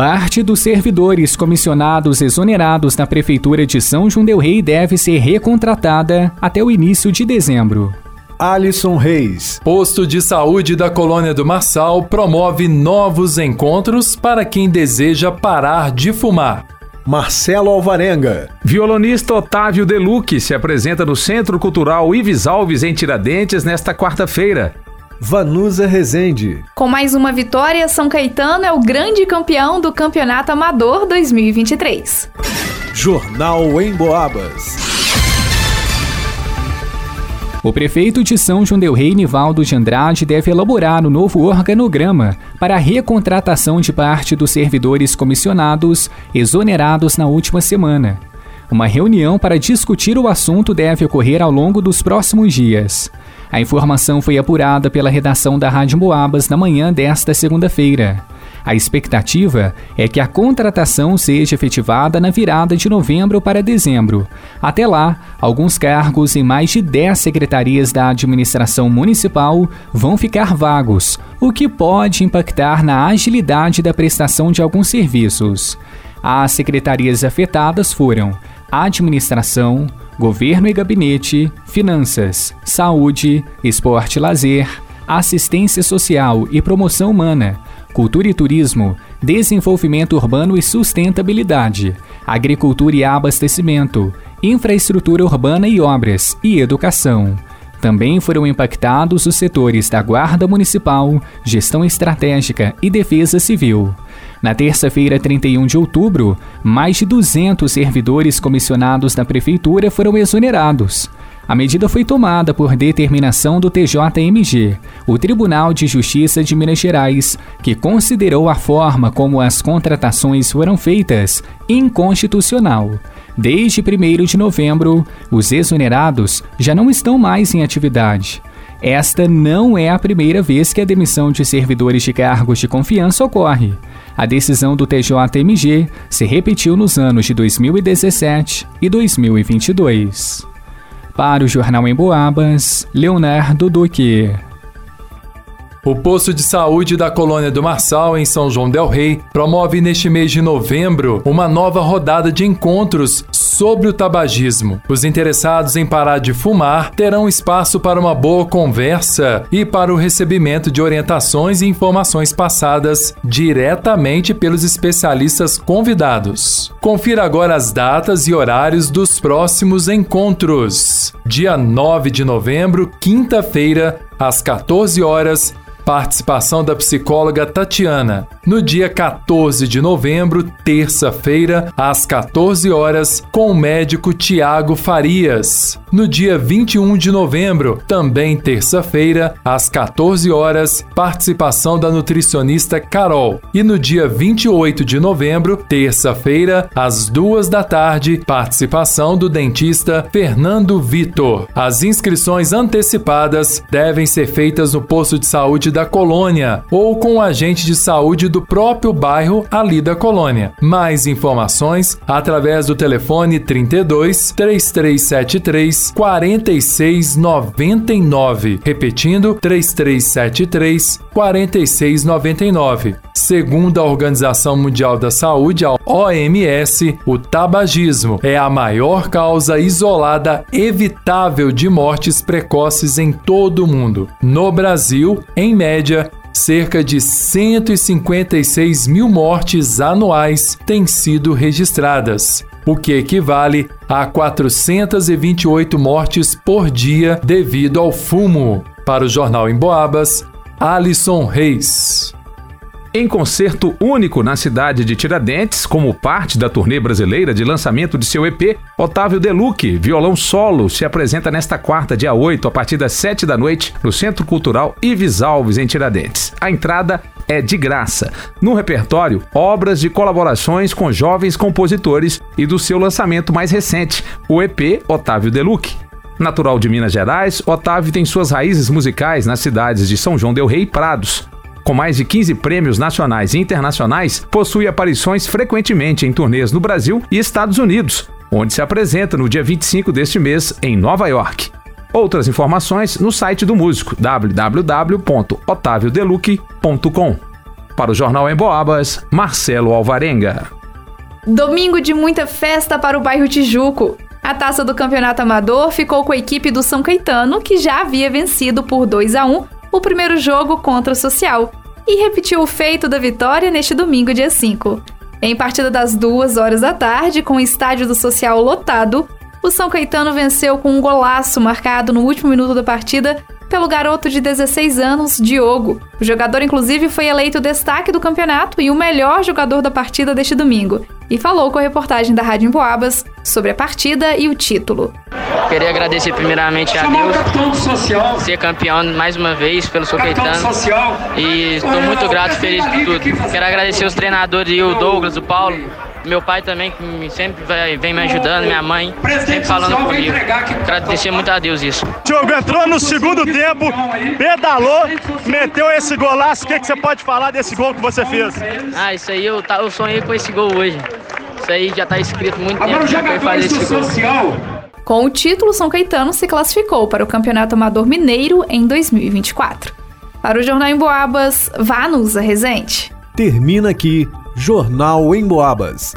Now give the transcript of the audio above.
Parte dos servidores comissionados exonerados na Prefeitura de São João Del Rei deve ser recontratada até o início de dezembro. Alisson Reis. Posto de saúde da Colônia do Marçal promove novos encontros para quem deseja parar de fumar. Marcelo Alvarenga. Violonista Otávio Deluque se apresenta no Centro Cultural Ives Alves em Tiradentes nesta quarta-feira. Vanusa Rezende. Com mais uma vitória, São Caetano é o grande campeão do Campeonato Amador 2023. Jornal em Boabas. O prefeito de São João del Rei, Nivaldo de Andrade, deve elaborar o um novo organograma para a recontratação de parte dos servidores comissionados exonerados na última semana. Uma reunião para discutir o assunto deve ocorrer ao longo dos próximos dias. A informação foi apurada pela redação da Rádio Moabas na manhã desta segunda-feira. A expectativa é que a contratação seja efetivada na virada de novembro para dezembro. Até lá, alguns cargos em mais de 10 secretarias da administração municipal vão ficar vagos, o que pode impactar na agilidade da prestação de alguns serviços. As secretarias afetadas foram Administração, Governo e Gabinete, Finanças, Saúde, Esporte e Lazer, Assistência Social e Promoção Humana, Cultura e Turismo, Desenvolvimento Urbano e Sustentabilidade, Agricultura e Abastecimento, Infraestrutura Urbana e Obras e Educação. Também foram impactados os setores da Guarda Municipal, Gestão Estratégica e Defesa Civil. Na terça-feira, 31 de outubro, mais de 200 servidores comissionados da Prefeitura foram exonerados. A medida foi tomada por determinação do TJMG, o Tribunal de Justiça de Minas Gerais, que considerou a forma como as contratações foram feitas inconstitucional. Desde 1 de novembro, os exonerados já não estão mais em atividade. Esta não é a primeira vez que a demissão de servidores de cargos de confiança ocorre. A decisão do TJMG se repetiu nos anos de 2017 e 2022. Para o Jornal em Boabas, Leonardo Duque. O posto de saúde da Colônia do Marçal, em São João Del Rei, promove neste mês de novembro uma nova rodada de encontros sobre o tabagismo. Os interessados em parar de fumar terão espaço para uma boa conversa e para o recebimento de orientações e informações passadas diretamente pelos especialistas convidados. Confira agora as datas e horários dos próximos encontros. Dia 9 de novembro, quinta-feira, às 14 horas, Participação da psicóloga Tatiana. No dia 14 de novembro, terça-feira, às 14 horas, com o médico Tiago Farias. No dia 21 de novembro, também terça-feira, às 14 horas, participação da nutricionista Carol. E no dia 28 de novembro, terça-feira, às 2 da tarde, participação do dentista Fernando Vitor. As inscrições antecipadas devem ser feitas no posto de saúde da colônia ou com o agente de saúde do próprio bairro ali da colônia. Mais informações através do telefone 32 3373 4699. Repetindo, 3373 4699. Segundo a Organização Mundial da Saúde, a OMS, o tabagismo é a maior causa isolada evitável de mortes precoces em todo o mundo. No Brasil, em média, cerca de 156 mil mortes anuais têm sido registradas, o que equivale a 428 mortes por dia devido ao fumo. Para o Jornal em Boabas, Alisson Reis. Em concerto único na cidade de Tiradentes, como parte da turnê brasileira de lançamento de seu EP, Otávio Deluque, violão solo, se apresenta nesta quarta, dia 8, a partir das 7 da noite, no Centro Cultural Ives Alves, em Tiradentes. A entrada é de graça. No repertório, obras de colaborações com jovens compositores e do seu lançamento mais recente, o EP Otávio Deluque. Natural de Minas Gerais, Otávio tem suas raízes musicais nas cidades de São João del Rei e Prados. Com mais de 15 prêmios nacionais e internacionais, possui aparições frequentemente em turnês no Brasil e Estados Unidos, onde se apresenta no dia 25 deste mês em Nova York. Outras informações no site do músico www.otaviodeluque.com. Para o Jornal em Boabas, Marcelo Alvarenga. Domingo de muita festa para o bairro Tijuco. A taça do Campeonato Amador ficou com a equipe do São Caetano, que já havia vencido por 2 a 1 o primeiro jogo contra o Social, e repetiu o feito da vitória neste domingo, dia 5. Em partida das duas horas da tarde, com o estádio do Social lotado, o São Caetano venceu com um golaço marcado no último minuto da partida pelo garoto de 16 anos, Diogo. O jogador, inclusive, foi eleito destaque do campeonato e o melhor jogador da partida deste domingo. E falou com a reportagem da Rádio Emboabas sobre a partida e o título. Queria agradecer primeiramente a Deus, ser campeão mais uma vez pelo São Caetano. E estou muito grato, feliz por tudo. Quero agradecer os treinadores, o Douglas, o Paulo, meu pai também, que sempre vai, vem me ajudando, minha mãe, sempre falando comigo. Agradecer muito a Deus isso. Diogo entrou no segundo tempo, pedalou, meteu esse golaço. O que, que você pode falar desse gol que você fez? Ah, isso aí eu, eu sonhei com esse gol hoje. Isso aí já está escrito muito tempo já para fazer esse gol. Com o título, São Caetano se classificou para o Campeonato Amador Mineiro em 2024. Para o Jornal em Boabas, Vanusa Rezende. Termina aqui Jornal em Boabas.